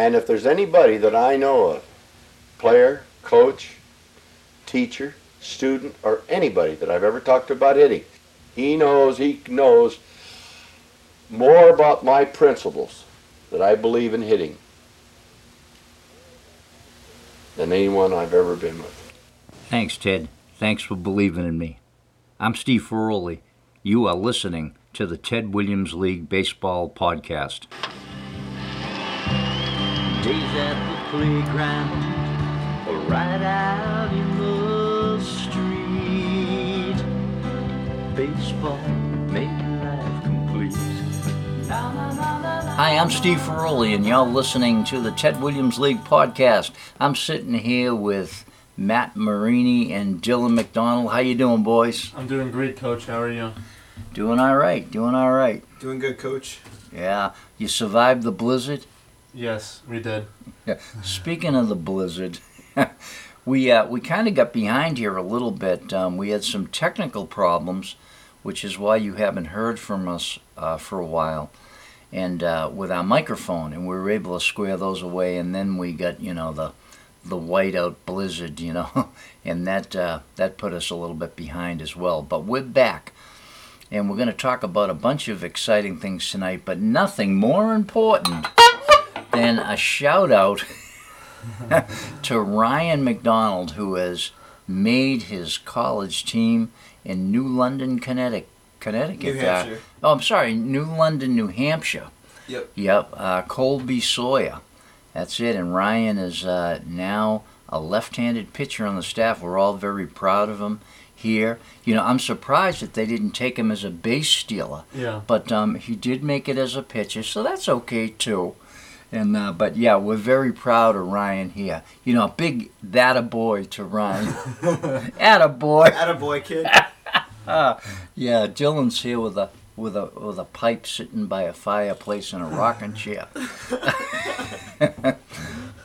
And if there's anybody that I know of, player, coach, teacher, student, or anybody that I've ever talked to about hitting, he knows, he knows more about my principles that I believe in hitting than anyone I've ever been with. Thanks, Ted. Thanks for believing in me. I'm Steve Ferroli. You are listening to the Ted Williams League Baseball Podcast. Days at the playground or right out in the street. Baseball made life complete. Hi, I'm Steve Ferroli, and y'all listening to the Ted Williams League Podcast. I'm sitting here with Matt Marini and Dylan McDonald. How you doing, boys? I'm doing great, Coach. How are you? Doing all right. Doing all right. Doing good, coach. Yeah. You survived the blizzard. Yes, we did. Yeah. Speaking of the blizzard, we uh, we kind of got behind here a little bit. Um, we had some technical problems, which is why you haven't heard from us uh, for a while, and uh, with our microphone, and we were able to square those away. And then we got you know the the whiteout blizzard, you know, and that uh, that put us a little bit behind as well. But we're back. And we're going to talk about a bunch of exciting things tonight, but nothing more important than a shout out to Ryan McDonald, who has made his college team in New London, Connecticut. Connecticut. New uh, Hampshire. oh, I'm sorry, New London, New Hampshire. Yep. Yep. Uh, Colby Sawyer. That's it. And Ryan is uh, now a left-handed pitcher on the staff. We're all very proud of him here. You know, I'm surprised that they didn't take him as a base stealer. Yeah. But um, he did make it as a pitcher, so that's okay too. And uh, but yeah, we're very proud of Ryan here. You know, a big that a boy to Ryan. Atta boy. At a boy, kid. Yeah, Dylan's here with a with a with a pipe sitting by a fireplace and a rocking chair.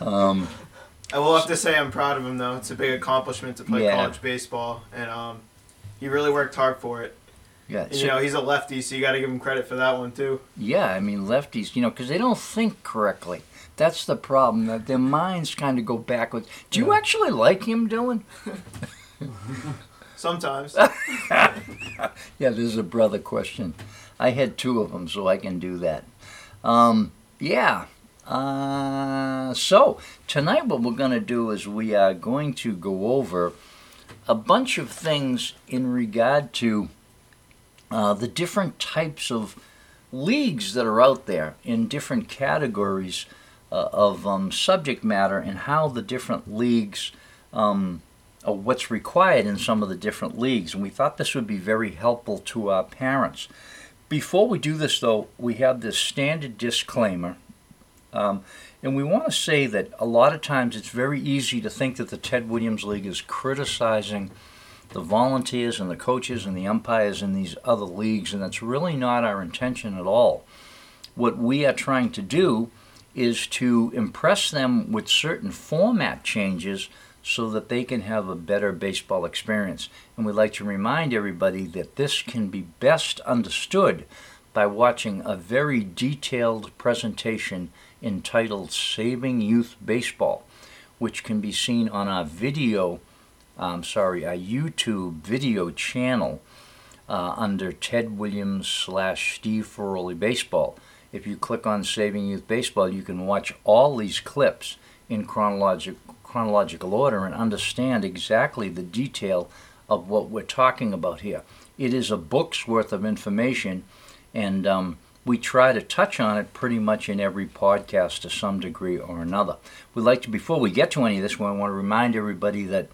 I will have to say I'm proud of him, though. It's a big accomplishment to play Yeah. college baseball, and um, he really worked hard for it. Yeah, so- you know, he's a lefty, so you got to give him credit for that one too. yeah. I mean, lefties, you know, because they don't think correctly. That's the problem. That their minds kind of go backwards. Do you actually like him, Dylan? Sometimes. Yeah, this is a brother question. I had two of them, so I can do that. Um, yeah. Uh, so tonight, what we're going to do is we are going to go over a bunch of things in regard to uh, the different types of leagues that are out there in different categories uh, of um, subject matter and how the different leagues um, uh, what's required in some of the different leagues. And we thought this would be very helpful to our parents. Before we do this, though, we have this standard disclaimer. Um, and we want to say that a lot of times it's very easy to think that the Ted Williams League is criticizing the volunteers and the coaches and the umpires in these other leagues, and that's really not our intention at all. What we are trying to do is to impress them with certain format changes so that they can have a better baseball experience. And we'd like to remind everybody that this can be best understood by watching a very detailed presentation entitled Saving Youth Baseball, which can be seen on our video, I'm sorry, a YouTube video channel uh, under Ted Williams slash Steve Ferroli Baseball. If you click on Saving Youth Baseball, you can watch all these clips in chronologic, chronological order and understand exactly the detail of what we're talking about here. It is a book's worth of information, and um, we try to touch on it pretty much in every podcast to some degree or another. We'd like to, before we get to any of this, we want to remind everybody that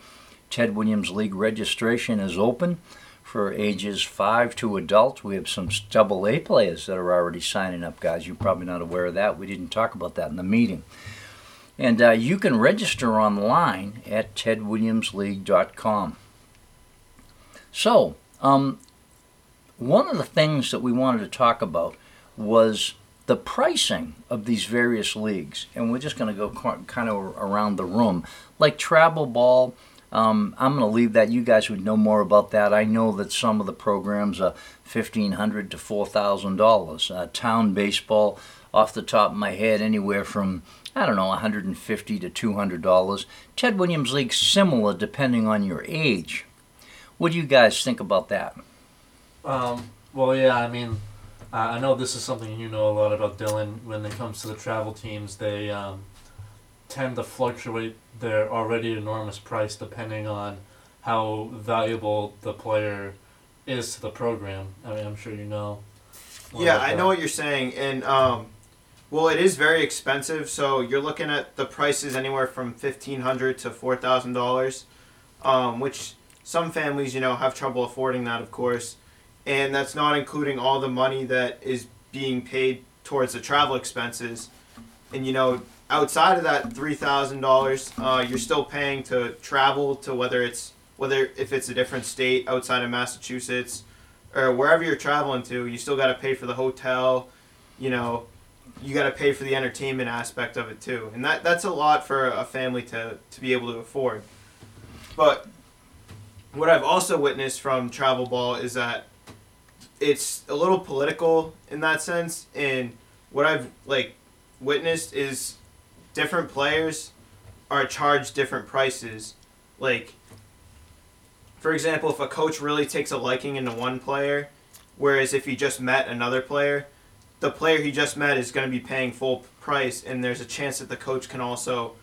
Ted Williams League registration is open for ages 5 to adult. We have some double A players that are already signing up, guys. You're probably not aware of that. We didn't talk about that in the meeting. And uh, you can register online at tedwilliamsleague.com. So, um, one of the things that we wanted to talk about was the pricing of these various leagues. And we're just going to go kind of around the room. Like travel ball, um, I'm going to leave that. You guys would know more about that. I know that some of the programs are 1,500 to four thousand dollars. Uh, town baseball, off the top of my head, anywhere from I don't know, 150 to 200 dollars. Ted Williams League similar depending on your age. What do you guys think about that? Um, well, yeah, I mean, I know this is something you know a lot about, Dylan. When it comes to the travel teams, they um, tend to fluctuate their already enormous price depending on how valuable the player is to the program. I mean, I'm sure you know. Yeah, I that. know what you're saying, and um, well, it is very expensive. So you're looking at the prices anywhere from fifteen hundred to four thousand dollars, um, which some families, you know, have trouble affording that, of course, and that's not including all the money that is being paid towards the travel expenses, and you know, outside of that three thousand dollars, uh, you're still paying to travel to whether it's whether if it's a different state outside of Massachusetts or wherever you're traveling to, you still got to pay for the hotel. You know, you got to pay for the entertainment aspect of it too, and that that's a lot for a family to to be able to afford. But what I've also witnessed from travel ball is that it's a little political in that sense, and what I've like witnessed is different players are charged different prices, like for example, if a coach really takes a liking into one player, whereas if he just met another player, the player he just met is going to be paying full price, and there's a chance that the coach can also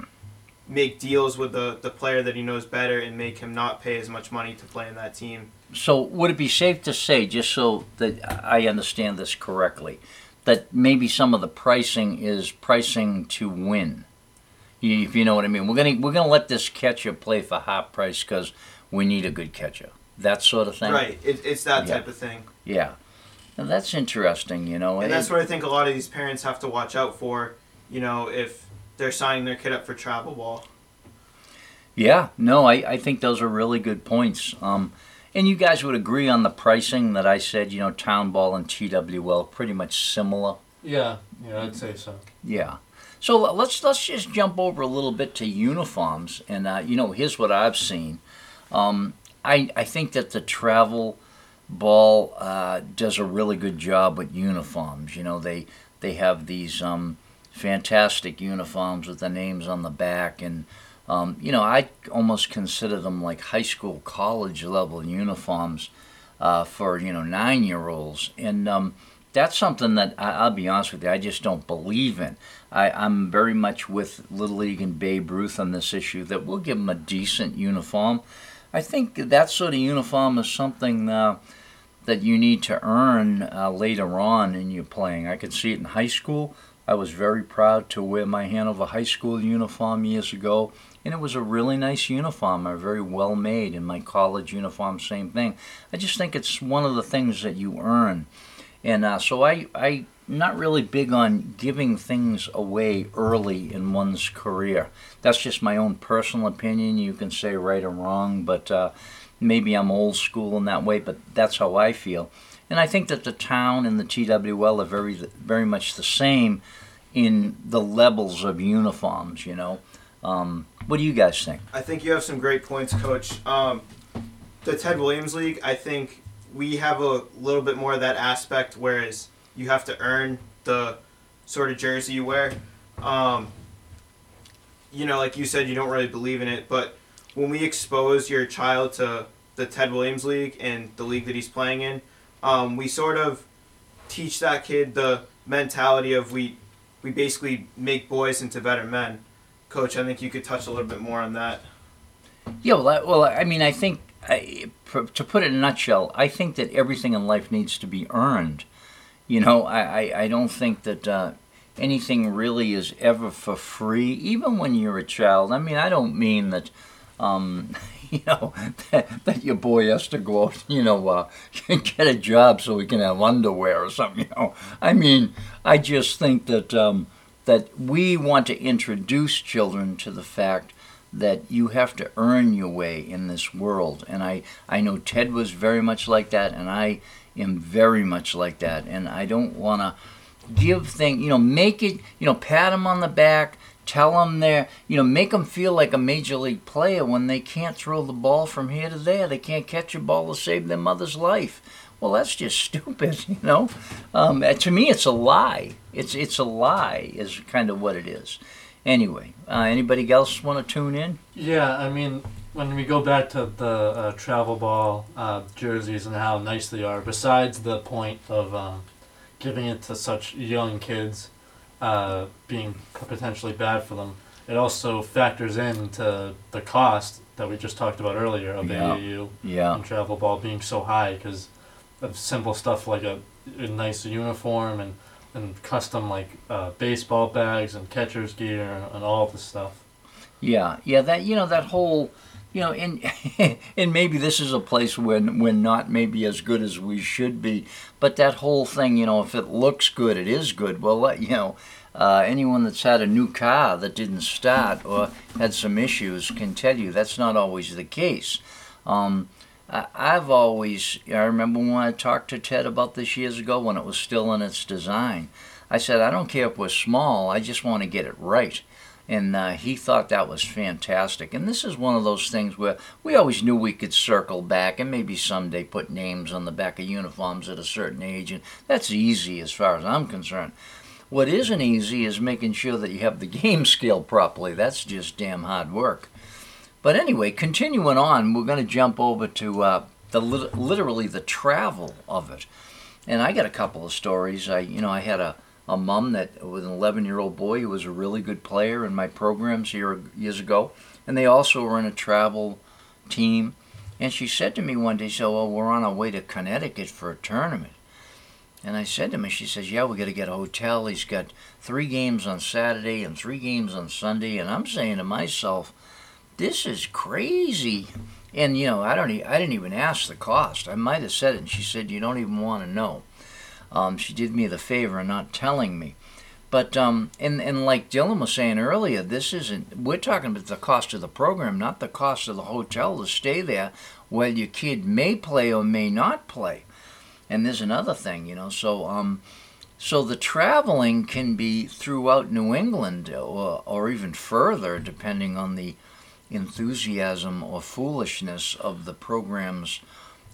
make deals with the, the player that he knows better and make him not pay as much money to play in that team. So, would it be safe to say, just so that I understand this correctly, that maybe some of the pricing is pricing to win? If you know what I mean, we're gonna we're gonna let this catcher play for half price because we need a good catcher. That sort of thing. Right. It, it's that Yeah. type of thing. Yeah. Now, that's interesting. You know, And that's what I think a lot of these parents have to watch out for, you know, if they're signing their kid up for travel ball. Yeah, no, I, I think those are really good points. Um, and you guys would agree on the pricing that I said, you know, Town Ball and TWL pretty much similar. Yeah, yeah, I'd say so. Yeah. So let's let's just jump over a little bit to uniforms, and uh, you know, here's what I've seen. Um, I I think that the travel ball uh, does a really good job with uniforms. You know, they they have these um, fantastic uniforms with the names on the back, and um, you know, I almost consider them like high school, college level uniforms uh, for you know nine year olds, and um, that's something that I, I'll be honest with you, I just don't believe in. I, I'm very much with Little League and Babe Ruth on this issue that we'll give them a decent uniform. I think that sort of uniform is something uh, that you need to earn uh, later on in your playing. I could see it in high school. I was very proud to wear my Hanover High School uniform years ago, and it was a really nice uniform, a very well made. In my college uniform, same thing. I just think it's one of the things that you earn. And uh, so I, I not really big on giving things away early in one's career. That's just my own personal opinion. You can say right or wrong, but uh, maybe I'm old school in that way. But that's how I feel. And I think that the town and the TWL are very, very much the same in the levels of uniforms. You know, um, what do you guys think? I think you have some great points, Coach. Um, the Ted Williams League, I think we have a little bit more of that aspect, whereas you have to earn the sort of jersey you wear. Um, you know, like you said, you don't really believe in it, but when we expose your child to the Ted Williams League and the league that he's playing in, um, we sort of teach that kid the mentality of we we basically make boys into better men. Coach, I think you could touch a little bit more on that. Yeah, well, I, well, I mean, I think I, to put it in a nutshell, I think that everything in life needs to be earned. You know, I, I, I don't think that uh, anything really is ever for free, even when you're a child. I mean, I don't mean that, um, you know, that, that your boy has to go out, you know, uh, get a job so he can have underwear or something. You know, I mean, I just think that um, that we want to introduce children to the fact that you have to earn your way in this world. And I, I know Ted was very much like that, and I am very much like that. And I don't want to give things, you know, make it, you know, pat them on the back, tell them they're, you know, make them feel like a major league player when they can't throw the ball from here to there. They can't catch a ball to save their mother's life. Well, that's just stupid, you know. Um, uh, to me, it's a lie. It's it's a lie, is kind of what it is. Anyway, uh, anybody else want to tune in? Yeah, I mean, when we go back to the uh, travel ball uh, jerseys and how nice they are, besides the point of um, giving it to such young kids uh, being potentially bad for them, it also factors into the cost that we just talked about earlier of Yeah. AAU Yeah, and travel ball being so high because of simple stuff like a, a nice uniform and, and custom like uh, baseball bags and catcher's gear and, all this stuff. yeah, yeah. That you know that whole, you know, and and maybe this is a place when we're not maybe as good as we should be, but that whole thing, you know, if it looks good, it is good. Well, you know. Uh, anyone that's had a new car that didn't start or had some issues can tell you that's not always the case. Um, I've always, I remember when I talked to Ted about this years ago when it was still in its design. I said, I don't care if we're small, I just want to get it right. And uh, he thought that was fantastic. And this is one of those things where we always knew we could circle back and maybe someday put names on the back of uniforms at a certain age. And that's easy as far as I'm concerned. What isn't easy is making sure that you have the game scale properly. That's just damn hard work. But anyway, continuing on, we're going to jump over to uh, the literally the travel of it. And I got a couple of stories. I, you know, I had a, a mom that with an 11 year old boy who was a really good player in my programs here years ago, and they also were in a travel team. And she said to me one day, "So, well, we're on our way to Connecticut for a tournament." And I said to me, she says, "Yeah, we got to get a hotel. He's got three games on Saturday and three games on Sunday." And I'm saying to myself, "This is crazy." And you know, I don't, I didn't even ask the cost. I might have said it, and she said, "You don't even want to know." Um, she did me the favor of not telling me. But um, and and like Dylan was saying earlier, this isn't. We're talking about the cost of the program, not the cost of the hotel to stay there, while your kid may play or may not play. And there's another thing, you know. So um, so the traveling can be throughout New England or or even further, depending on the enthusiasm or foolishness of the program's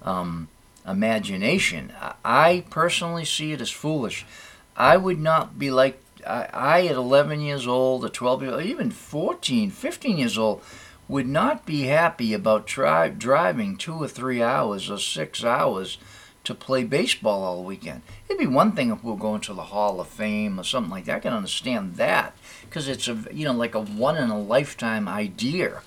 um, imagination. I- personally see it as foolish. I would not be like I, I at 11 years old, or 12 years, or even 14, 15 years old, would not be happy about tri- driving two or three hours or six hours to play baseball all weekend. It'd be one thing if we were going to the Hall of Fame or something like that. I can understand that because it's a you know like a one in a lifetime idea.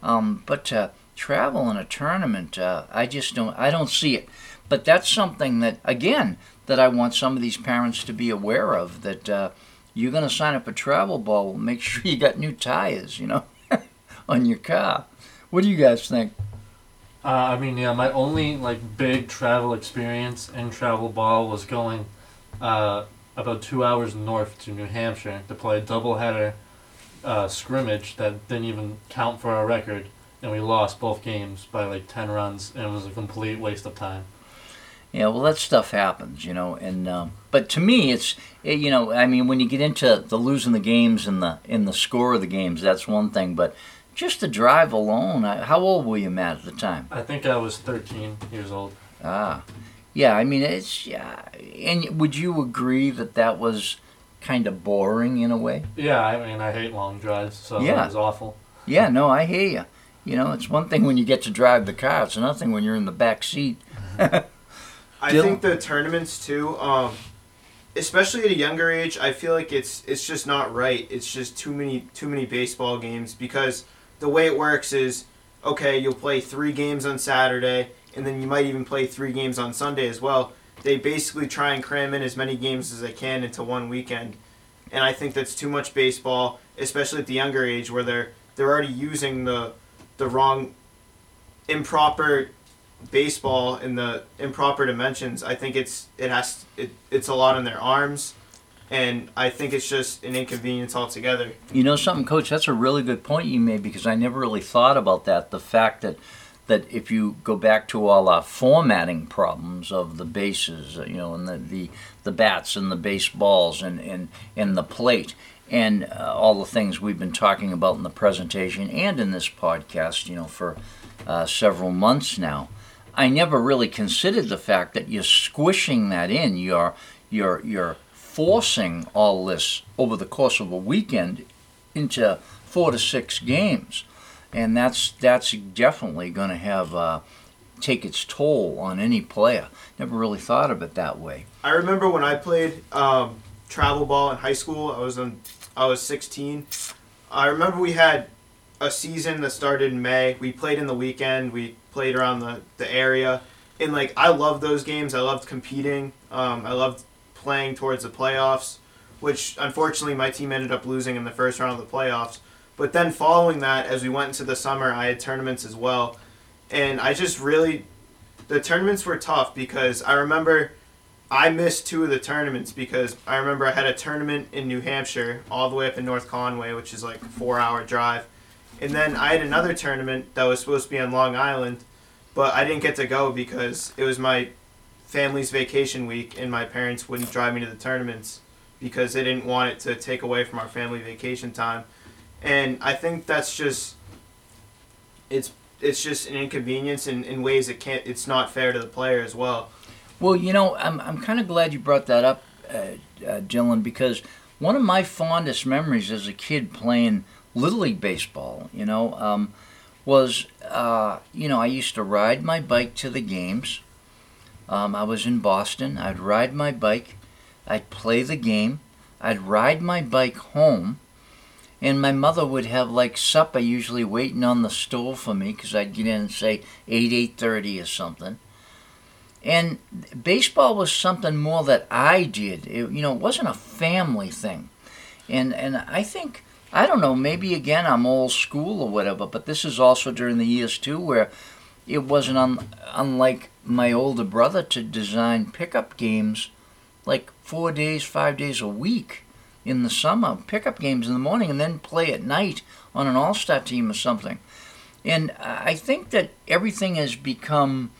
Um, but to travel in a tournament, uh, I just don't. I don't see it. But that's something that again that I want some of these parents to be aware of. That uh, you're going to sign up a travel ball. Make sure you got new tires. You know, on your car. What do you guys think? Uh, I mean, yeah, my only like big travel experience in travel ball was going uh, about two hours north to New Hampshire to play a doubleheader uh, scrimmage that didn't even count for our record, and we lost both games by like ten runs, and it was a complete waste of time. Yeah, well, that stuff happens, you know. And um, but to me, it's eh, you know, I mean, when you get into the losing the games and the in the score of the games, that's one thing. But just the drive alone, I, how old were you, Matt, at the time? I think I was 13 years old. Ah, yeah. I mean, it's yeah. And would you agree that that was kind of boring in a way? Yeah, I mean, I hate long drives, so Yeah. it was awful. Yeah, no, I hear you. You know, it's one thing when you get to drive the car; it's another thing when you're in the back seat. I think the tournaments too, um, especially at a younger age, I feel like it's it's just not right. It's just too many too many baseball games because the way it works is okay, you'll play three games on Saturday, and then you might even play three games on Sunday as well. They basically try and cram in as many games as they can into one weekend, and I think that's too much baseball, especially at the younger age where they're they're already using the the wrong improper baseball in the improper dimensions. I think it's it has it, it's a lot on their arms, and I think it's just an inconvenience altogether. You know something, Coach? That's a really good point you made because I never really thought about that. The fact that that if you go back to all our formatting problems of the bases, you know, and the the, the bats and the baseballs and and and the plate and uh, all the things we've been talking about in the presentation and in this podcast, you know, for uh, several months now. I never really considered the fact that you're squishing that in. You're you're you're forcing all this over the course of a weekend into four to six games, and that's that's definitely going to have uh, take its toll on any player. Never really thought of it that way. I remember when I played um, travel ball in high school. I was in, I was 16. I remember we had a season that started in May. We played in the weekend. We played around the, the area, and like I loved those games. I loved competing. Um, I loved playing towards the playoffs, which unfortunately my team ended up losing in the first round of the playoffs. But then following that, as we went into the summer, I had tournaments as well, and I just really the tournaments were tough because I remember I missed two of the tournaments because I remember I had a tournament in New Hampshire all the way up in North Conway, which is like a four hour drive. And then I had another tournament that was supposed to be on Long Island, but I didn't get to go because it was my family's vacation week and my parents wouldn't drive me to the tournaments because they didn't want it to take away from our family vacation time. And I think that's just it's it's just an inconvenience in, in ways it can't it's not fair to the player as well. Well, you know, I'm, I'm kind of glad you brought that up, uh, uh, Dylan, because one of my fondest memories as a kid playing Little League Baseball, you know, um, was, uh, you know, I used to ride my bike to the games. Um, I was in Boston. I'd ride my bike. I'd play the game. I'd ride my bike home. And my mother would have like supper usually waiting on the stove for me because I'd get in and say 8, 8.30 or something and baseball was something more that I did. It, you know, it wasn't a family thing. And and I think I don't know, maybe again I'm old school or whatever, but this is also during the years too where it wasn't un, unlike my older brother to design pickup games like 4 days, 5 days a week in the summer, pickup games in the morning and then play at night on an all-star team or something. And I think that everything has become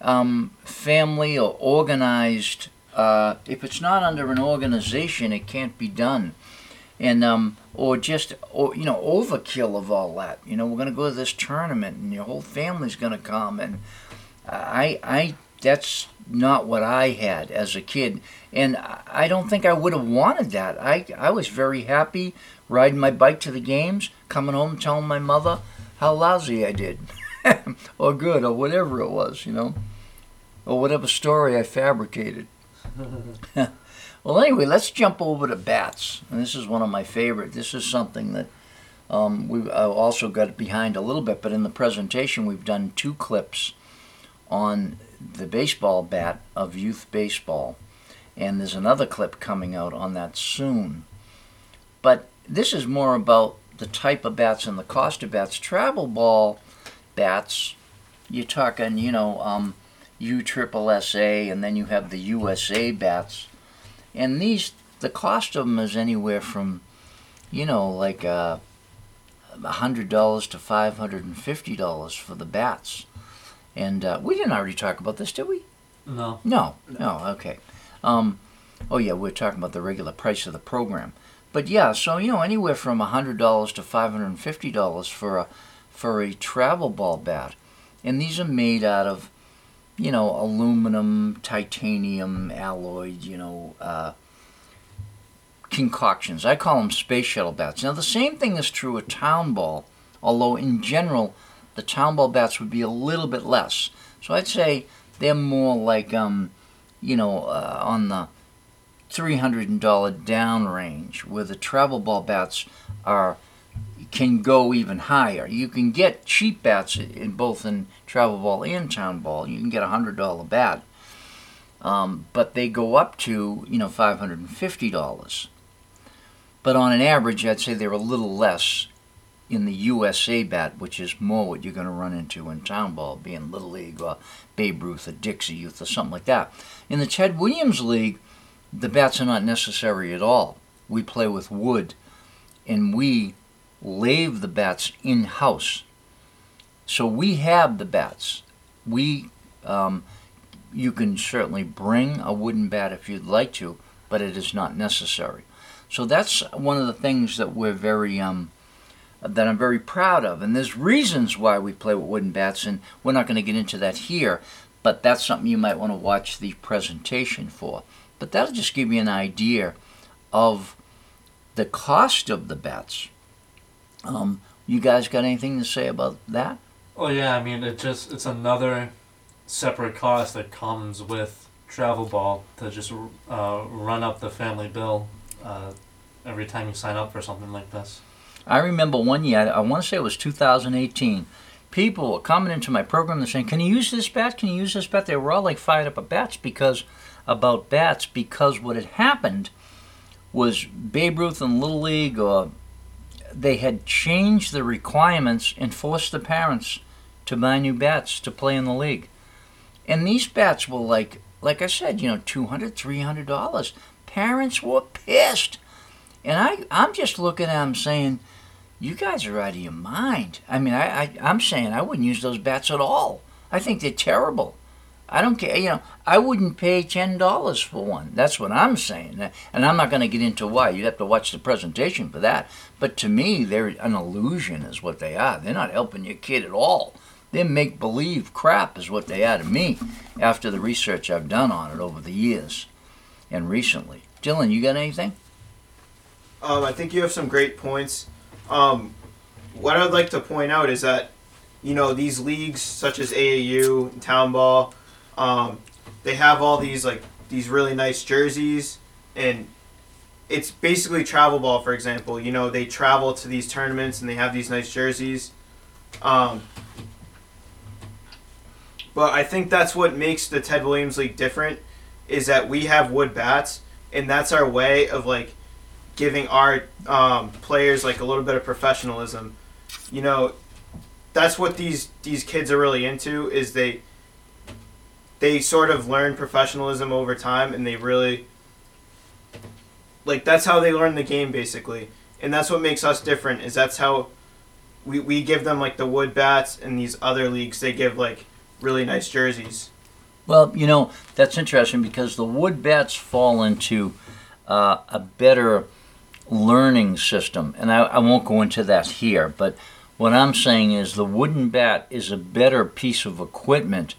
um, family or organized. Uh, if it's not under an organization, it can't be done, and um, or just or you know overkill of all that. You know, we're going to go to this tournament, and your whole family's going to come, and I I that's not what I had as a kid, and I don't think I would have wanted that. I I was very happy riding my bike to the games, coming home telling my mother how lousy I did. or good or whatever it was, you know, or whatever story I fabricated. well, anyway, let's jump over to bats. And this is one of my favorite. This is something that um, we also got behind a little bit, but in the presentation we've done two clips on the baseball bat of youth baseball, and there's another clip coming out on that soon. But this is more about the type of bats and the cost of bats. Travel ball bats, you're talking, you know, um, USSSA, and then you have the USA bats. And these, the cost of them is anywhere from, you know, like uh, $100 to $550 for the bats. And uh, we didn't already talk about this, did we? No. No, no, okay. Um, oh, yeah, we're talking about the regular price of the program. But yeah, so, you know, anywhere from $100 to $550 for a for a travel ball bat. And these are made out of, you know, aluminum, titanium, alloyed, you know, uh, concoctions. I call them space shuttle bats. Now, the same thing is true of town ball, although in general, the town ball bats would be a little bit less. So I'd say they're more like, um, you know, uh, on the $300 down range, where the travel ball bats are can go even higher. You can get cheap bats in both in travel ball and town ball. You can get a hundred dollar bat, um, but they go up to you know five hundred and fifty dollars. But on an average, I'd say they're a little less in the USA bat, which is more what you're going to run into in town ball, being Little League or Babe Ruth or Dixie Youth or something like that. In the Ted Williams League, the bats are not necessary at all. We play with wood, and we lave the bats in house. So we have the bats. We, um, you can certainly bring a wooden bat if you'd like to, but it is not necessary. So that's one of the things that we're very um, that I'm very proud of. And there's reasons why we play with wooden bats, and we're not going to get into that here, but that's something you might want to watch the presentation for. But that'll just give you an idea of the cost of the bats. Um, you guys got anything to say about that? Well, yeah, I mean, it just it's another separate cost that comes with travel ball to just uh, run up the family bill uh, every time you sign up for something like this. I remember one year, I want to say it was 2018. People were coming into my program and saying, "Can you use this bat? Can you use this bat?" They were all like fired up about bats because about bats because what had happened was Babe Ruth and Little League or they had changed the requirements and forced the parents to buy new bats to play in the league. And these bats were like like I said, you know, 200 300 dollars. Parents were pissed. And I I'm just looking at them saying, "You guys are out of your mind." I mean, I, I I'm saying I wouldn't use those bats at all. I think they're terrible. I don't care. You know, I wouldn't pay ten dollars for one. That's what I'm saying, and I'm not going to get into why. You'd have to watch the presentation for that. But to me, they're an illusion, is what they are. They're not helping your kid at all. They make believe crap, is what they are to me. After the research I've done on it over the years, and recently, Dylan, you got anything? Um, I think you have some great points. Um, what I'd like to point out is that, you know, these leagues such as AAU, Town Ball, um, they have all these like these really nice jerseys, and it's basically travel ball. For example, you know, they travel to these tournaments and they have these nice jerseys. Um, but I think that's what makes the Ted Williams League different, is that we have wood bats, and that's our way of like giving our um, players like a little bit of professionalism. You know, that's what these these kids are really into is they they sort of learn professionalism over time and they really like that's how they learn the game basically. And that's what makes us different is that's how we, we give them like the wood bats and these other leagues. They give like really nice jerseys. Well, you know, that's interesting because the wood bats fall into uh, a better learning system. And I, I won't go into that here, but what I'm saying is the wooden bat is a better piece of equipment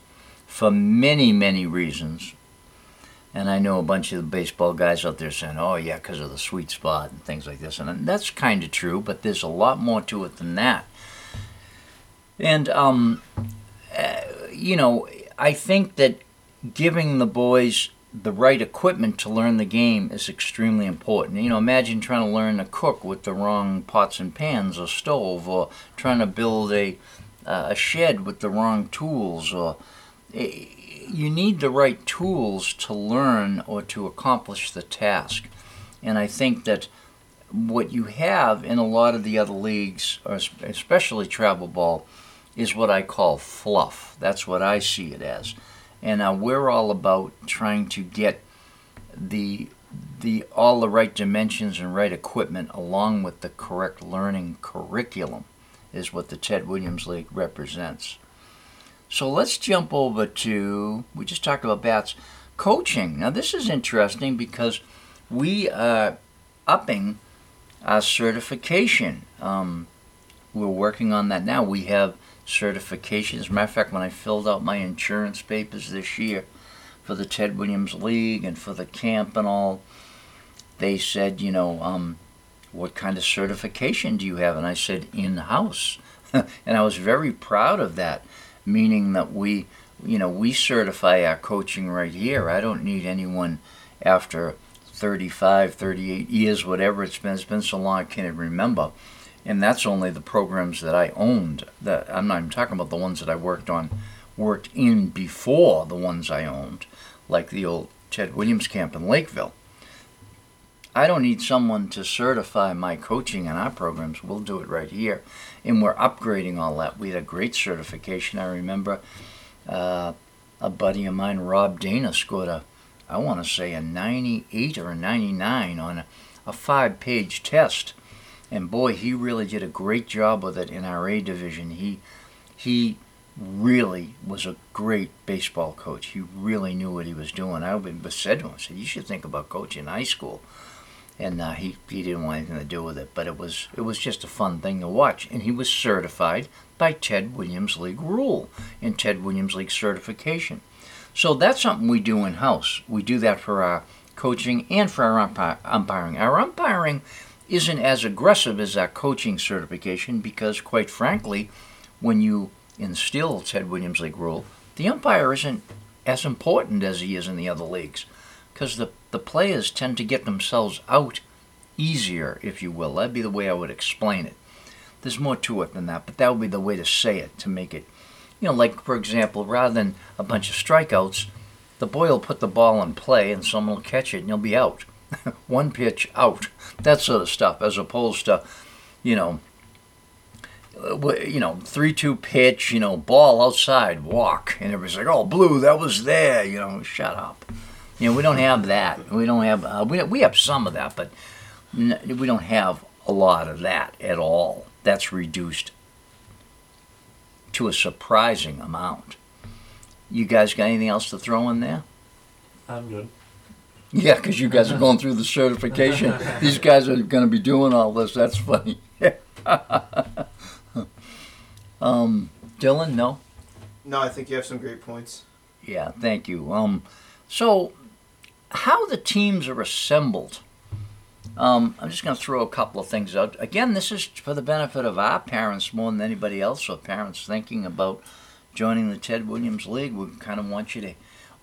for many, many reasons. And I know a bunch of the baseball guys out there saying, oh, yeah, because of the sweet spot and things like this. And that's kind of true, but there's a lot more to it than that. And, um, uh, you know, I think that giving the boys the right equipment to learn the game is extremely important. You know, imagine trying to learn to cook with the wrong pots and pans or stove, or trying to build a uh, a shed with the wrong tools, or eh, you need the right tools to learn or to accomplish the task. And I think that what you have in a lot of the other leagues, especially travel ball, is what I call fluff. That's what I see it as and uh, we're all about trying to get the the all the right dimensions and right equipment along with the correct learning curriculum is what the Ted Williams League represents. So let's jump over to we just talked about bats coaching. Now this is interesting because we are upping our certification. Um, we're working on that now. We have certifications. As a matter of fact, when I filled out my insurance papers this year for the Ted Williams League and for the camp and all, they said, you know, um, what kind of certification do you have? And I said, in house. and I was very proud of that, meaning that we, you know, we certify our coaching right here. I don't need anyone after 35, 38 years, whatever it's been. It's been so long I can't remember and that's only the programs that I owned. That I'm not even talking about the ones that I worked on, worked in before the ones I owned, like the old Ted Williams camp in Lakeville. I don't need someone to certify my coaching and our programs. We'll do it right here, and we're upgrading all that. We had a great certification. I remember uh, a buddy of mine, Rob Dana, scored a, I want to say a 98 or a 99 on a, a five-page test and boy, he really did a great job with it in our A division. He he really was a great baseball coach. He really knew what he was doing. I said to him, I said, "You should think about coaching high school." and uh, he he didn't want anything to do with it. But it was it was just a fun thing to watch, and he was certified by Ted Williams League rule and Ted Williams League certification. So that's something we do in house. We do that for our coaching and for our umpi- umpiring. Our umpiring isn't as aggressive as that coaching certification because, quite frankly, when you instill Ted Williams League rule, the umpire isn't as important as he is in the other leagues because the, the players tend to get themselves out easier, if you will. That'd be the way I would explain it. There's more to it than that, but that would be the way to say it to make it, you know, like for example, rather than a bunch of strikeouts, the boy will put the ball in play and someone will catch it and he'll be out. One pitch out. That sort of stuff, as opposed to, you know, uh, you know, three-two pitch, you know, ball outside, walk, and everybody's like, "Oh, blue, that was there," you know. Shut up. You know, we don't have that. We don't have. Uh, we we have some of that, but n- we don't have a lot of that at all. That's reduced to a surprising amount. You guys got anything else to throw in there? I'm good. Yeah, because you guys are going through the certification. These guys are going to be doing all this. That's funny. um, Dylan, no. No, I think you have some great points. Yeah, thank you. Um, so, how the teams are assembled. Um, I'm just going to throw a couple of things out. Again, this is for the benefit of our parents more than anybody else, or parents thinking about joining the Ted Williams League. We kind of want you to,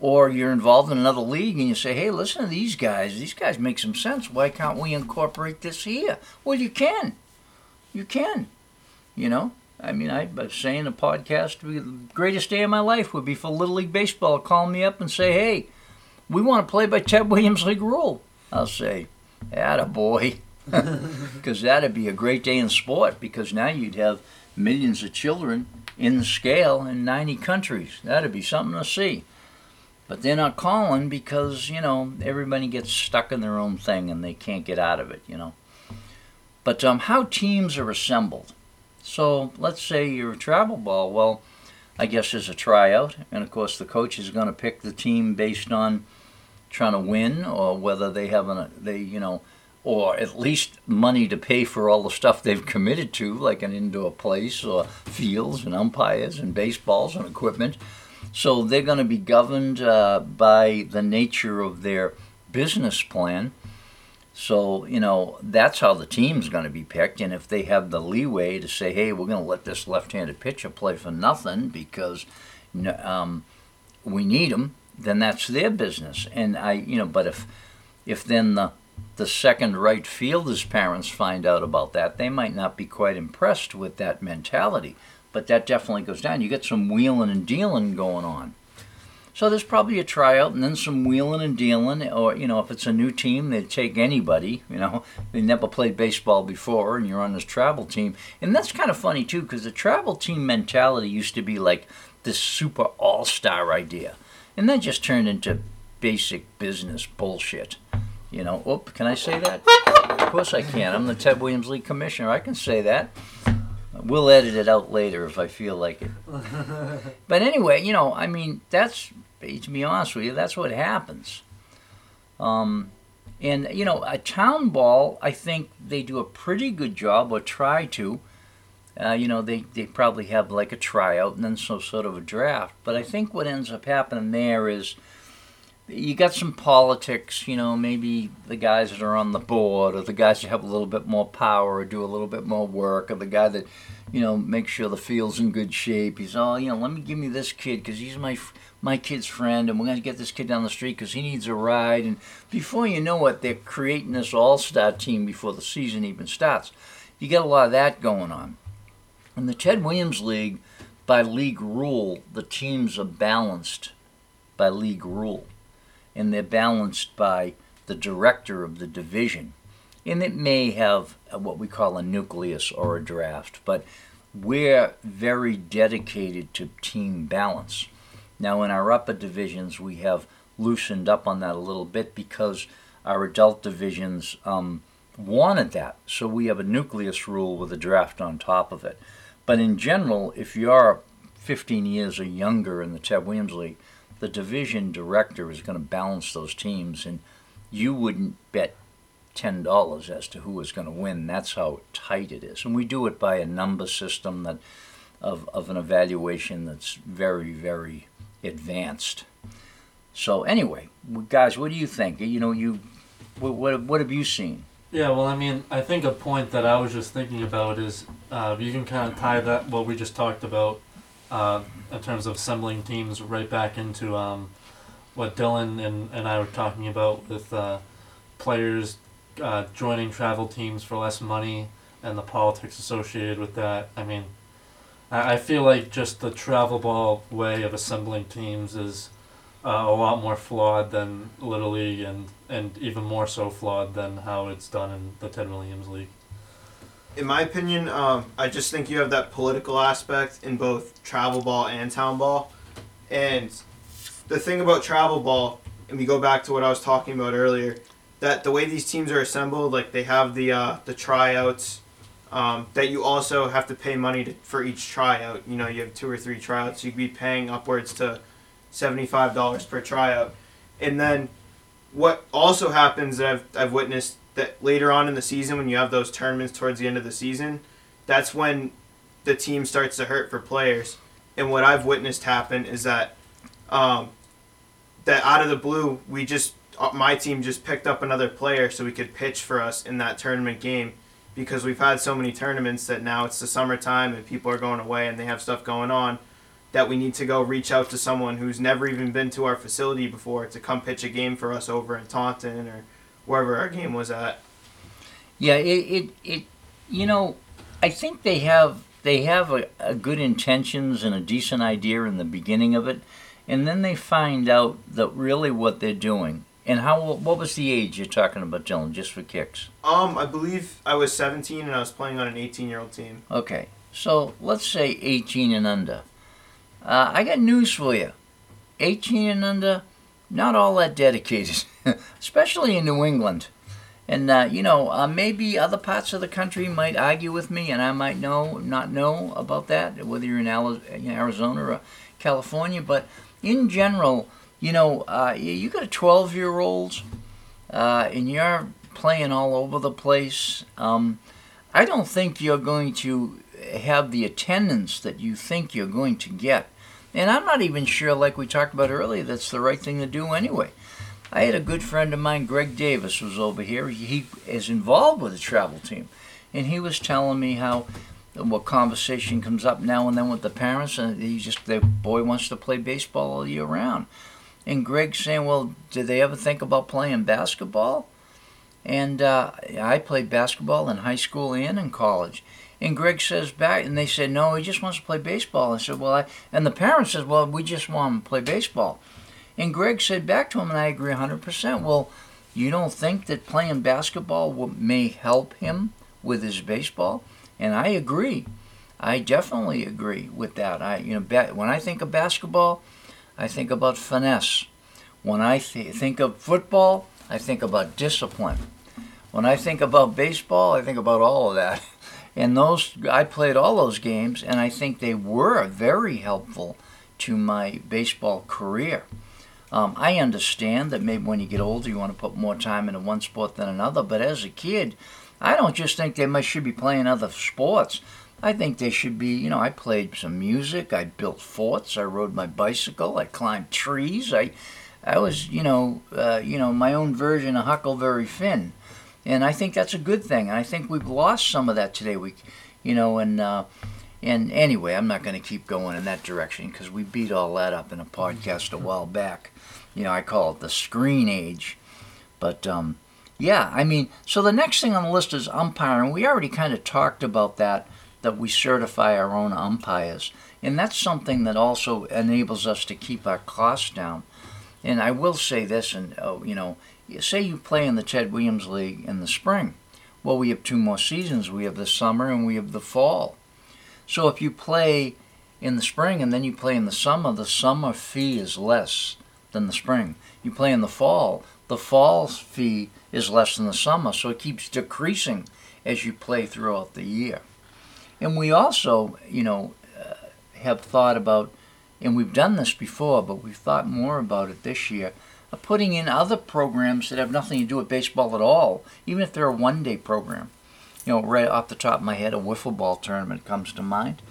or you're involved in another league and you say, hey, listen to these guys. These guys make some sense. Why can't we incorporate this here? Well, you can. You can. You know? I mean, I was saying a podcast, the greatest day of my life would be for Little League Baseball call me up and say, hey, we want to play by Ted Williams League rule. I'll say, atta boy. Because that'd be a great day in sport because now you'd have millions of children in the scale in 90 countries. That'd be something to see. But they're not calling because, you know, everybody gets stuck in their own thing and they can't get out of it, you know. But um, how teams are assembled. So let's say you're a travel ball. Well, I guess there's a tryout, and of course the coach is going to pick the team based on trying to win or whether they have an they you know or at least money to pay for all the stuff they've committed to, like an indoor place or fields and umpires and baseballs and equipment. So they're going to be governed uh, by the nature of their business plan. So, you know, that's how the team's going to be picked. And if they have the leeway to say, hey, we're going to let this left handed pitcher play for nothing because um, we need him, then that's their business. And I, you know, but if, if then the, the second right fielder's parents find out about that, they might not be quite impressed with that mentality. But that definitely goes down. You get some wheeling and dealing going on. So there's probably a tryout and then some wheeling and dealing, or you know, if it's a new team, they'd take anybody. You know, they never played baseball before, and you're on this travel team, and that's kind of funny too, because the travel team mentality used to be like this super all-star idea, and that just turned into basic business bullshit. You know, oop, can I say that? Of course I can. I'm the Ted Williams League commissioner. I can say that. We'll edit it out later if I feel like it. but anyway, you know, I mean, that's to be honest with you, that's what happens. Um, and you know, a town ball, I think they do a pretty good job, or try to. Uh, you know, they, they probably have like a tryout and then some sort of a draft. But I think what ends up happening there is you got some politics, you know, maybe the guys that are on the board or the guys that have a little bit more power or do a little bit more work or the guy that, you know, makes sure the field's in good shape. He's, oh, you know, let me give me this kid because he's my my kid's friend and we're going to get this kid down the street because he needs a ride. And before you know it, they're creating this all-star team before the season even starts. You get a lot of that going on. In the Ted Williams League, by league rule, the teams are balanced by league rule and they're balanced by the director of the division. And it may have what we call a nucleus or a draft, but we're very dedicated to team balance. Now, in our upper divisions, we have loosened up on that a little bit because our adult divisions um, wanted that. So we have a nucleus rule with a draft on top of it. But in general, if you're 15 years or younger in the Ted Williams League, the division director is going to balance those teams, and you wouldn't bet ten dollars as to who is going to win. That's how tight it is, and we do it by a number system that of of an evaluation that's very very advanced. So anyway, guys, what do you think? You know, you what what, what have you seen? Yeah, well, I mean, I think a point that I was just thinking about is uh, you can kind of tie that what we just talked about uh, in terms of assembling teams right back into um, what Dylan and, and I were talking about with uh, players uh, joining travel teams for less money and the politics associated with that. I mean, I, I feel like just the travel ball way of assembling teams is uh, a lot more flawed than Little League and, and even more so flawed than how it's done in the Ted Williams League. In my opinion, um, I just think you have that political aspect in both travel ball and town ball. And the thing about travel ball, and we go back to what I was talking about earlier, that the way these teams are assembled, like they have the uh, the tryouts, um, that you also have to pay money to, for each tryout. You know, you have two or three tryouts, you could be paying upwards to seventy five dollars per tryout, and then what also happens that I've I've witnessed that later on in the season when you have those tournaments towards the end of the season, that's when the team starts to hurt for players. And what I've witnessed happen is that um, that out of the blue, we just uh, my team just picked up another player so we could pitch for us in that tournament game because we've had so many tournaments that now it's the summertime and people are going away and they have stuff going on that we need to go reach out to someone who's never even been to our facility before to come pitch a game for us over in Taunton or wherever our game was at. Yeah, it it, it you know, I think they have they have a, a good intentions and a decent idea in the beginning of it, and then they find out that really what they're doing. And how what was the age you're talking about, Dylan? Just for kicks. Um, I believe I was 17 and I was playing on an 18 year old team. Okay, so let's say 18 and under. Uh, I got news for you. 18 and under, not all that dedicated, especially in New England. And uh, you know, uh, maybe other parts of the country might argue with me, and I might know not know about that, whether you're in Arizona or California. But in general, you know, uh, you got a 12 year old, uh, and you're playing all over the place. Um, I don't think you're going to have the attendance that you think you're going to get. And I'm not even sure, like we talked about earlier, that's the right thing to do anyway. I had a good friend of mine, Greg Davis, was over here. He is involved with the travel team, and he was telling me how what conversation comes up now and then with the parents, and he just the boy wants to play baseball all year round. And Greg's saying, "Well, did they ever think about playing basketball?" And uh, I played basketball in high school and in college. And Greg says back, and they said, "No, he just wants to play baseball." I said, "Well," I, and the parents says, "Well, we just want him to play baseball." And Greg said back to him, and I agree 100%. Well, you don't think that playing basketball will, may help him with his baseball? And I agree. I definitely agree with that. I, you know, when I think of basketball, I think about finesse. When I th- think of football, I think about discipline. When I think about baseball, I think about all of that. And those, I played all those games, and I think they were very helpful to my baseball career. Um, I understand that maybe when you get older, you want to put more time into one sport than another. But as a kid, I don't just think they must, should be playing other sports. I think they should be, you know, I played some music, I built forts, I rode my bicycle, I climbed trees, I, I was, you know, uh, you know, my own version of Huckleberry Finn, and I think that's a good thing. And I think we've lost some of that today. We, you know, and uh, and anyway, I'm not going to keep going in that direction because we beat all that up in a podcast a while back you know, I call it the screen age. But um, yeah, I mean, so the next thing on the list is umpiring. We already kind of talked about that, that we certify our own umpires. And that's something that also enables us to keep our costs down. And I will say this, and oh, you know, say you play in the Ted Williams League in the spring. Well, we have two more seasons. We have the summer and we have the fall. So if you play in the spring and then you play in the summer, the summer fee is less than the spring. You play in the fall, the fall fee is less than the summer, so it keeps decreasing as you play throughout the year. And we also, you know, uh, have thought about, and we've done this before, but we've thought more about it this year, of putting in other programs that have nothing to do with baseball at all, even if they're a one day program. You know, right off the top of my head, a wiffle ball tournament comes to mind,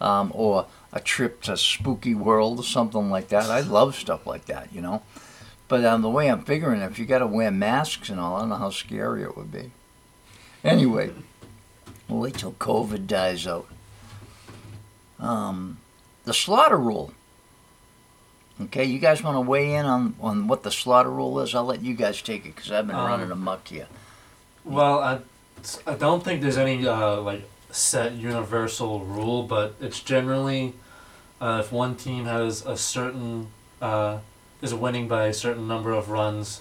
um, or a trip to Spooky World or something like that. I love stuff like that, you know. But um, the way I'm figuring, if you got to wear masks and all, I don't know how scary it would be. Anyway, we'll wait till COVID dies out. Um, the slaughter rule. Okay, you guys want to weigh in on, on what the slaughter rule is? I'll let you guys take it because I've been Um, running amok here. Well, I, I don't think there's any uh, like set universal rule, but it's generally uh, if one team has a certain uh, is winning by a certain number of runs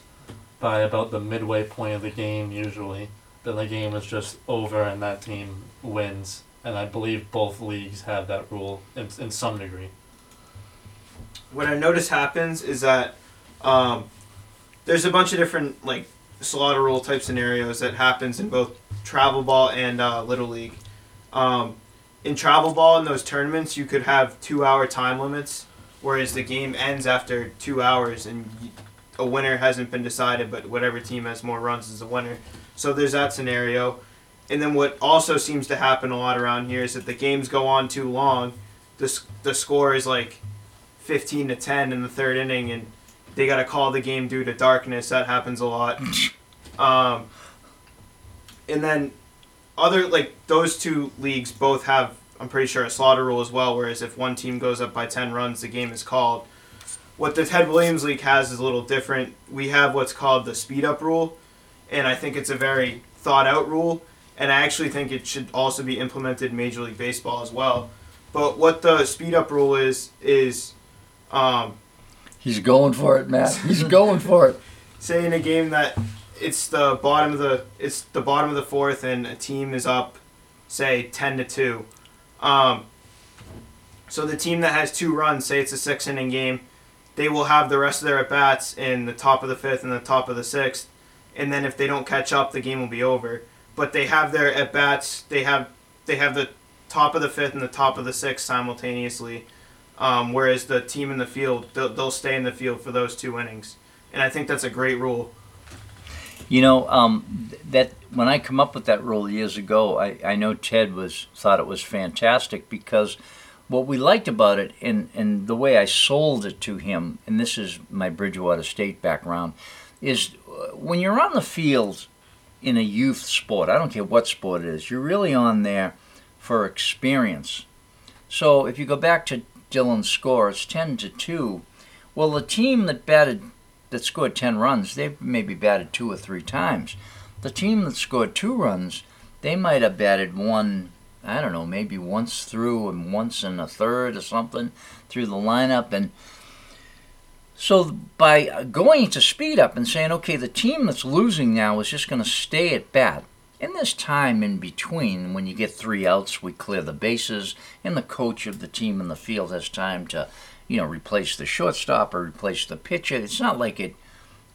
by about the midway point of the game, usually, then the game is just over and that team wins. And I believe both leagues have that rule in, in some degree. What I notice happens is that um, there's a bunch of different like slaughter rule type scenarios that happens in both travel ball and uh, little league. Um, in travel ball in those tournaments, you could have two hour time limits, whereas the game ends after two hours and a winner hasn't been decided, but whatever team has more runs is the winner. So there's that scenario. And then what also seems to happen a lot around here is that the games go on too long. The, the score is like 15 to 10 in the third inning and they got to call the game due to darkness. That happens a lot. Um, and then other like those two leagues both have i'm pretty sure a slaughter rule as well whereas if one team goes up by 10 runs the game is called. What the ted williams league has is a little different. We have what's called the speed up rule and i think it's a very thought out rule and i actually think it should also be implemented in major league baseball as well. But what the speed up rule is is um, He's going for it, Matt. He's going for it. say in a game that it's the bottom of the it's the bottom of the fourth and a team is up say 10 to 2 um, so the team that has two runs say it's a six inning game they will have the rest of their at bats in the top of the fifth and the top of the sixth. And then if they don't catch up the game will be over. But they have their at bats they have they have the top of the fifth and the top of the sixth simultaneously um, whereas the team in the field they'll, they'll stay in the field for those two innings and i think that's a great rule You know, um, that when I come up with that rule years ago, I, I know Ted was thought it was fantastic because what we liked about it and, and the way I sold it to him, and this is my Bridgewater State background, is uh, when you're on the field in a youth sport, I don't care what sport it is, you're really on there for experience. So if you go back to Dylan's score, it's 10 to 2. Well, the team that batted that scored 10 runs, they maybe batted two or three times. The team that scored two runs, they might have batted one, I don't know, maybe once through and once in a third or something through the lineup. And so by going to speed up and saying, okay, the team that's losing now is just going to stay at bat. In this time in between, when you get three outs, we clear the bases, and the coach of the team in the field has time to you know, replace the shortstop or replace the pitcher. It's not like it.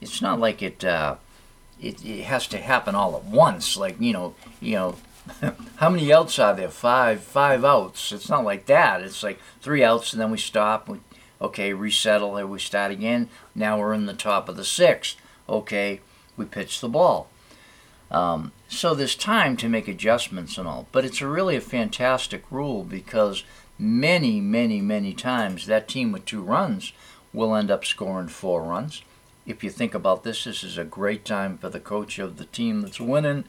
It's not like it. Uh, it, it has to happen all at once. Like you know, you know, how many outs are there? Five. Five outs. It's not like that. It's like three outs and then we stop. We, okay, resettle. And we start again. Now we're in the top of the sixth. Okay, we pitch the ball. Um, so there's time to make adjustments and all. But it's a really a fantastic rule because many, many, many times that team with two runs will end up scoring four runs. If you think about this, this is a great time for the coach of the team that's winning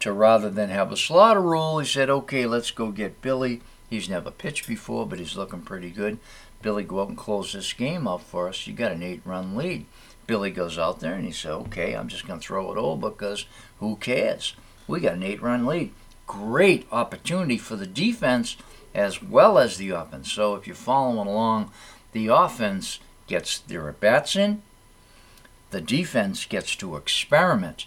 to rather than have a slaughter rule, he said, okay, let's go get Billy. He's never pitched before, but he's looking pretty good. Billy, go out and close this game up for us. You got an eight run lead. Billy goes out there and he said, okay, I'm just going to throw it over because who cares? We got an eight run lead. Great opportunity for the defense as well as the offense. So if you're following along, the offense gets their at bats in, the defense gets to experiment.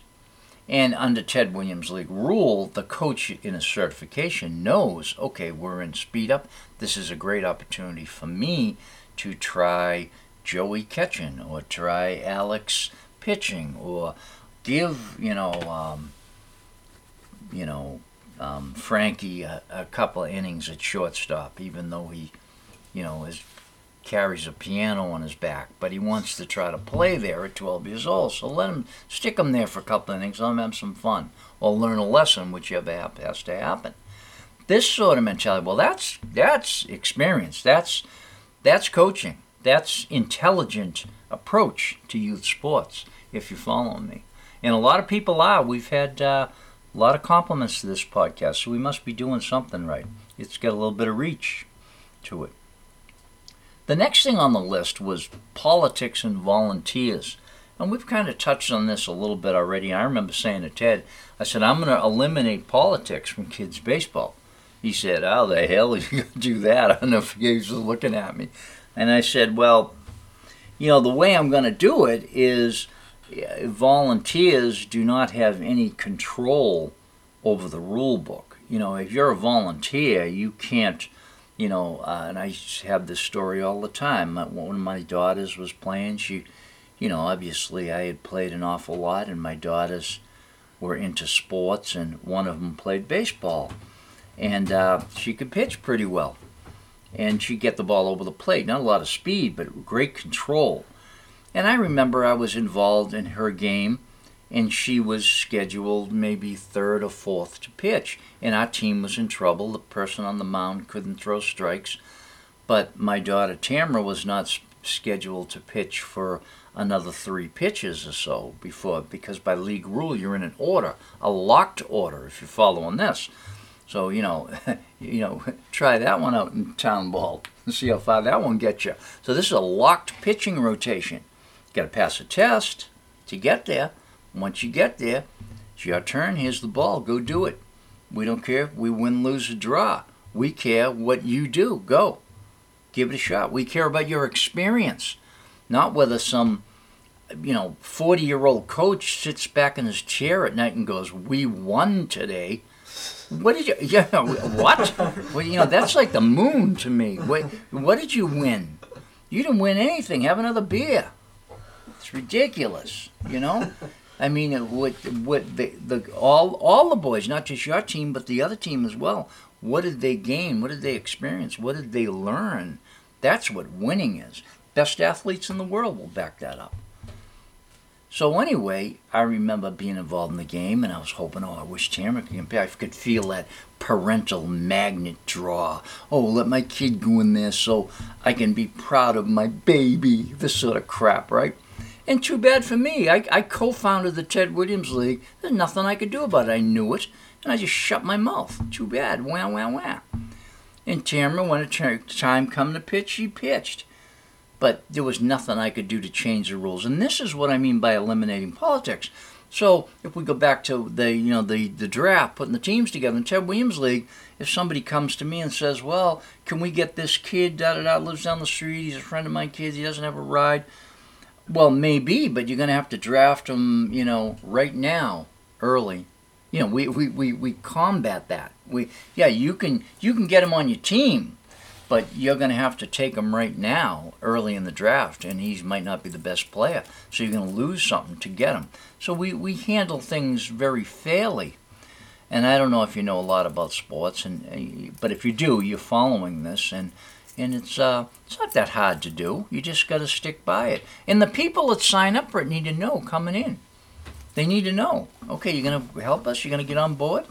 And under Ted Williams League rule, the coach in a certification knows, okay, we're in speed up. This is a great opportunity for me to try Joey catching or try Alex pitching or give, you know, um, you know, um, Frankie a, a couple of innings at shortstop, even though he, you know, is carries a piano on his back, but he wants to try to play there at 12 years old. So let him stick him there for a couple of innings, let him have some fun, or learn a lesson, whichever has to happen. This sort of mentality, well, that's that's experience. That's that's coaching. That's intelligent approach to youth sports. If you're following me, and a lot of people are. We've had uh, a lot of compliments to this podcast, so we must be doing something right. It's got a little bit of reach to it. The next thing on the list was politics and volunteers. And we've kind of touched on this a little bit already. I remember saying to Ted, I said, I'm going to eliminate politics from kids' baseball. He said, How the hell are you going to do that? I don't know if he was looking at me. And I said, Well, you know, the way I'm going to do it is uh, volunteers do not have any control over the rule book. You know, if you're a volunteer, you can't, you know, uh, and I have this story all the time. One of my daughters was playing. She, you know, obviously I had played an awful lot, and my daughters were into sports, and one of them played baseball. And uh, she could pitch pretty well. And she'd get the ball over the plate. Not a lot of speed, but great control. And I remember I was involved in her game, and she was scheduled maybe third or fourth to pitch. And our team was in trouble. The person on the mound couldn't throw strikes. But my daughter Tamara was not scheduled to pitch for another three pitches or so before, because by league rule, you're in an order, a locked order, if you're following this. So you know, you know, try that one out in town ball and see how far that one gets you. So this is a locked pitching rotation. You Got to pass a test to get there. Once you get there, it's your turn. Here's the ball. Go do it. We don't care if we win, lose, or draw. We care what you do. Go. Give it a shot. We care about your experience, not whether some, you know, 40 year old coach sits back in his chair at night and goes, We won today. What did you, yeah, what? Well, you know, that's like the moon to me. What, what did you win? You didn't win anything. Have another beer. It's ridiculous, you know? I mean, what, what the, the, all, all the boys, not just your team, but the other team as well, what did they gain? What did they experience? What did they learn? That's what winning is. Best athletes in the world will back that up. So anyway, I remember being involved in the game, and I was hoping, oh, I wish Tamara could. I could feel that parental magnet draw. Oh, let my kid go in there so I can be proud of my baby. This sort of crap, right? And too bad for me. I, I co-founded the Ted Williams League. There's nothing I could do about it. I knew it, and I just shut my mouth. Too bad. Wah, wah, wah. And Tamara, when it tur- time come to pitch, she pitched but there was nothing I could do to change the rules. And this is what I mean by eliminating politics. So if we go back to the you know the the draft, putting the teams together in Ted Williams League, if somebody comes to me and says, "Well, can we get this kid da da da lives down the street? He's a friend of my kids. He doesn't have a ride." Well, maybe, but you're going to have to draft him, you know, right now, early. You know, we, we, we, we combat that. We yeah, you can you can get him on your team, but you're going to have to take him right now, early in the draft, and he might not be the best player. So you're going to lose something to get him. So we, we handle things very fairly. And I don't know if you know a lot about sports, and uh, but if you do, you're following this, and and it's uh it's not that hard to do. You just got to stick by it. And the people that sign up for it need to know coming in. They need to know. Okay, you're going to help us. You're going to get on board.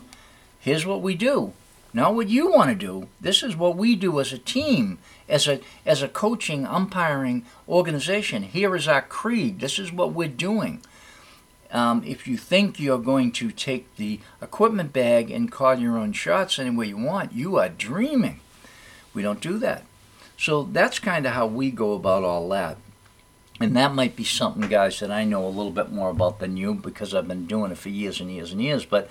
Here's what we do. Not what you want to do. This is what we do as a team, as a as a coaching, umpiring organization. Here is our creed. This is what we're doing. Um, if you think you're going to take the equipment bag and call your own shots any way you want, you are dreaming. We don't do that. So that's kind of how we go about all that. And that might be something, guys, that I know a little bit more about than you because I've been doing it for years and years and years. But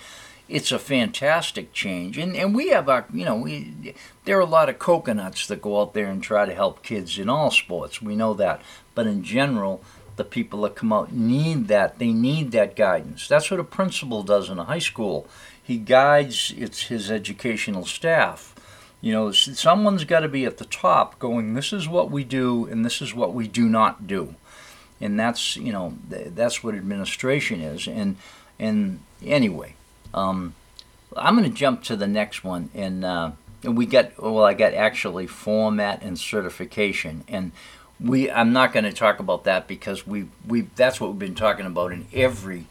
it's a fantastic change. And, and we have our, you know, we, there are a lot of coconuts that go out there and try to help kids in all sports. We know that. But in general, the people that come out need that. They need that guidance. That's what a principal does in a high school. He guides its his educational staff. You know, someone's got to be at the top going, this is what we do and this is what we do not do. And that's, you know, th- that's what administration is. And, and anyway, um, I'm going to jump to the next one. And uh, we got well, I got actually format and certification, and we I'm not going to talk about that because we we that's what we've been talking about in every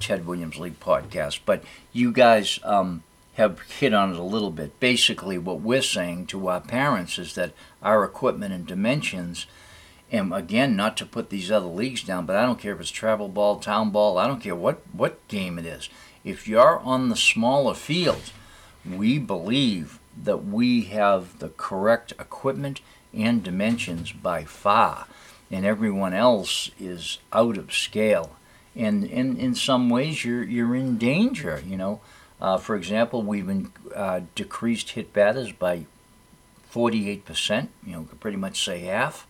Ted Williams League podcast. But you guys um, have hit on it a little bit. Basically, what we're saying to our parents is that our equipment and dimensions. And again, not to put these other leagues down, but I don't care if it's travel ball, town ball, I don't care what, what game it is. If you're on the smaller fields, we believe that we have the correct equipment and dimensions by far, and everyone else is out of scale. And in, in some ways, you're, you're in danger, you know. Uh, for example, we've been, uh, decreased hit batters by 48%, you know, could pretty much say half.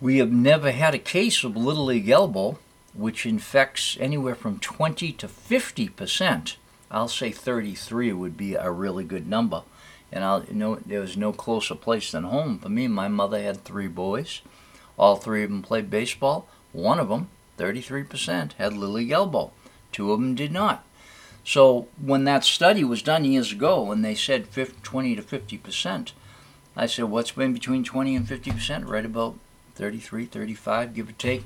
We have never had a case of Little League elbow, which infects anywhere from 20 to 50%. I'll say 33 would be a really good number. And I'll you know there was no closer place than home for me. My mother had three boys. All three of them played baseball. One of them, 33%, had League elbow. Two of them did not. So when that study was done years ago, and they said 50, 20 to 50 percent, I said, what's been between 20 and 50 percent? Right about 33, 35, give or take.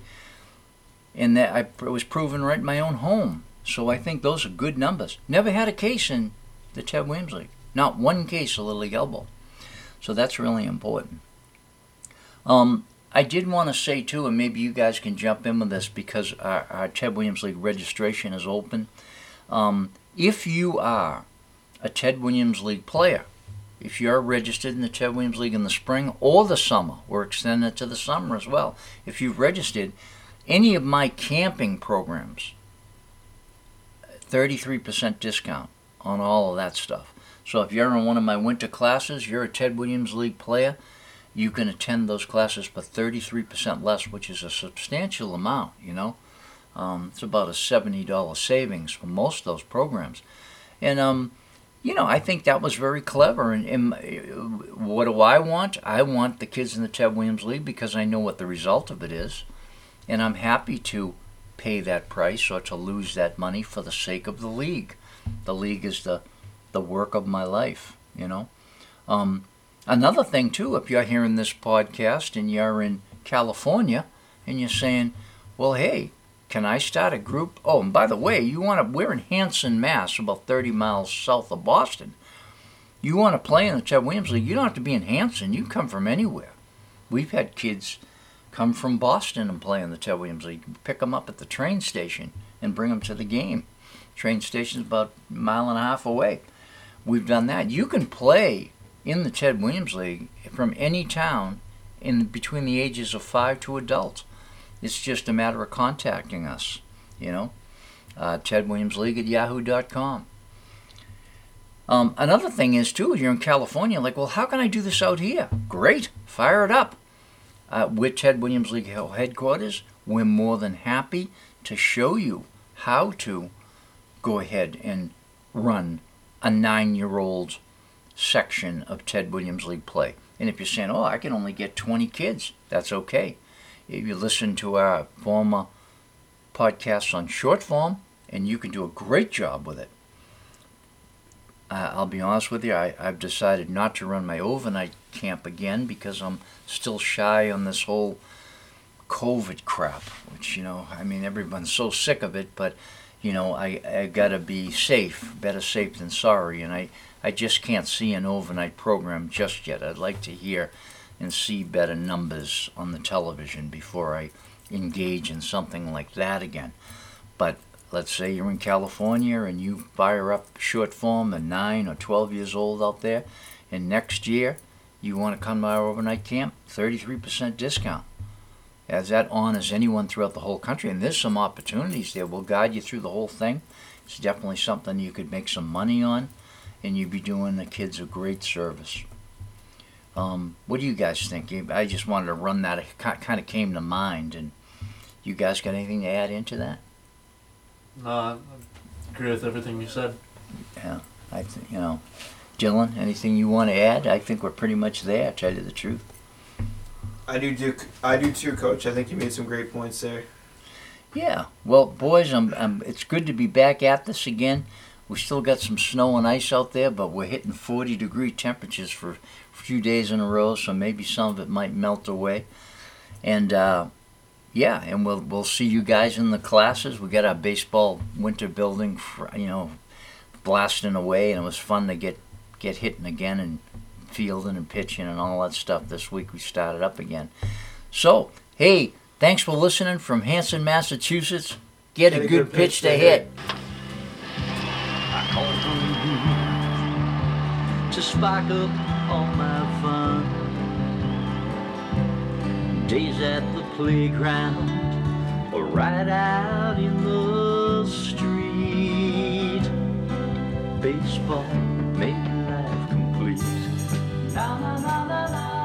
And that I, it was proven right in my own home. So I think those are good numbers. Never had a case in the Ted Williams League. Not one case of Little League elbow. So that's really important. Um, I did want to say too, and maybe you guys can jump in with this because our, our Ted Williams League registration is open. Um, if you are a Ted Williams League player, if you're registered in the Ted Williams League in the spring or the summer, we're extending it to the summer as well. If you've registered, any of my camping programs, 33% discount on all of that stuff. So if you're in one of my winter classes, you're a Ted Williams League player, you can attend those classes for 33% less, which is a substantial amount, you know. Um, it's about a $70 savings for most of those programs. And, um, you know, I think that was very clever. And, and, what do I want? I want the kids in the Ted Williams League because I know what the result of it is. And I'm happy to pay that price or to lose that money for the sake of the league. The league is the, the work of my life, you know. Um, another thing, too, if you're hearing this podcast and you're in California and you're saying, well, hey, can I start a group? Oh, and by the way, you want to, we're in Hanson, Mass, about 30 miles south of Boston. You want to play in the Ted Williams League, you don't have to be in Hanson. You come from anywhere. We've had kids come from Boston and play in the Ted Williams League. Pick them up at the train station and bring them to the game. Train station's about a mile and a half away. We've done that. You can play in the Ted Williams League from any town in between the ages of five to adult. It's just a matter of contacting us, you know. Uh, Ted Williams League at yahoo.com. Um, another thing is, too, you're in California, like, well, how can I do this out here? Great, fire it up. Uh, with Ted Williams League headquarters, we're more than happy to show you how to go ahead and run a nine year old section of Ted Williams League play. And if you're saying, oh, I can only get 20 kids, that's okay. If you listen to our former podcasts on short form, and you can do a great job with it. Uh, I'll be honest with you, I, I've decided not to run my overnight camp again because I'm still shy on this whole COVID crap, which, you know, I mean, everyone's so sick of it, but, you know, I, I got to be safe, better safe than sorry, and I, I just can't see an overnight program just yet. I'd like to hear and see better numbers on the television before I engage in something like that again. But let's say you're in California and you fire up short form at 9 or 12 years old out there, and next year you want to come to our overnight camp, 33% discount. As that on as anyone throughout the whole country, and there's some opportunities there. We'll guide you through the whole thing. It's definitely something you could make some money on, and you'd be doing the kids a great service. Um, what do you guys think? I just wanted to run that. It kind of came to mind, and you guys got anything to add into that? No, I agree with everything you said. Yeah, I think you know, Dylan. Anything you want to add? I think we're pretty much there. Tell you the truth. I do do I do too, Coach. I think you made some great points there. Yeah. Well, boys, I'm, I'm, it's good to be back at this again. We still got some snow and ice out there, but we're hitting 40 degree temperatures for a few days in a row, so maybe some of it might melt away. And uh, yeah, and we'll we'll see you guys in the classes. We got our baseball winter building, fr- you know, blasting away, and it was fun to get get hitting again and fielding and pitching and all that stuff. This week we started up again. So hey, thanks for listening from Hanson, Massachusetts. Get, a, good, pitch to hit. I called on you to spark up all my fun. Days at the playground or right out in the street. Baseball made la la la la.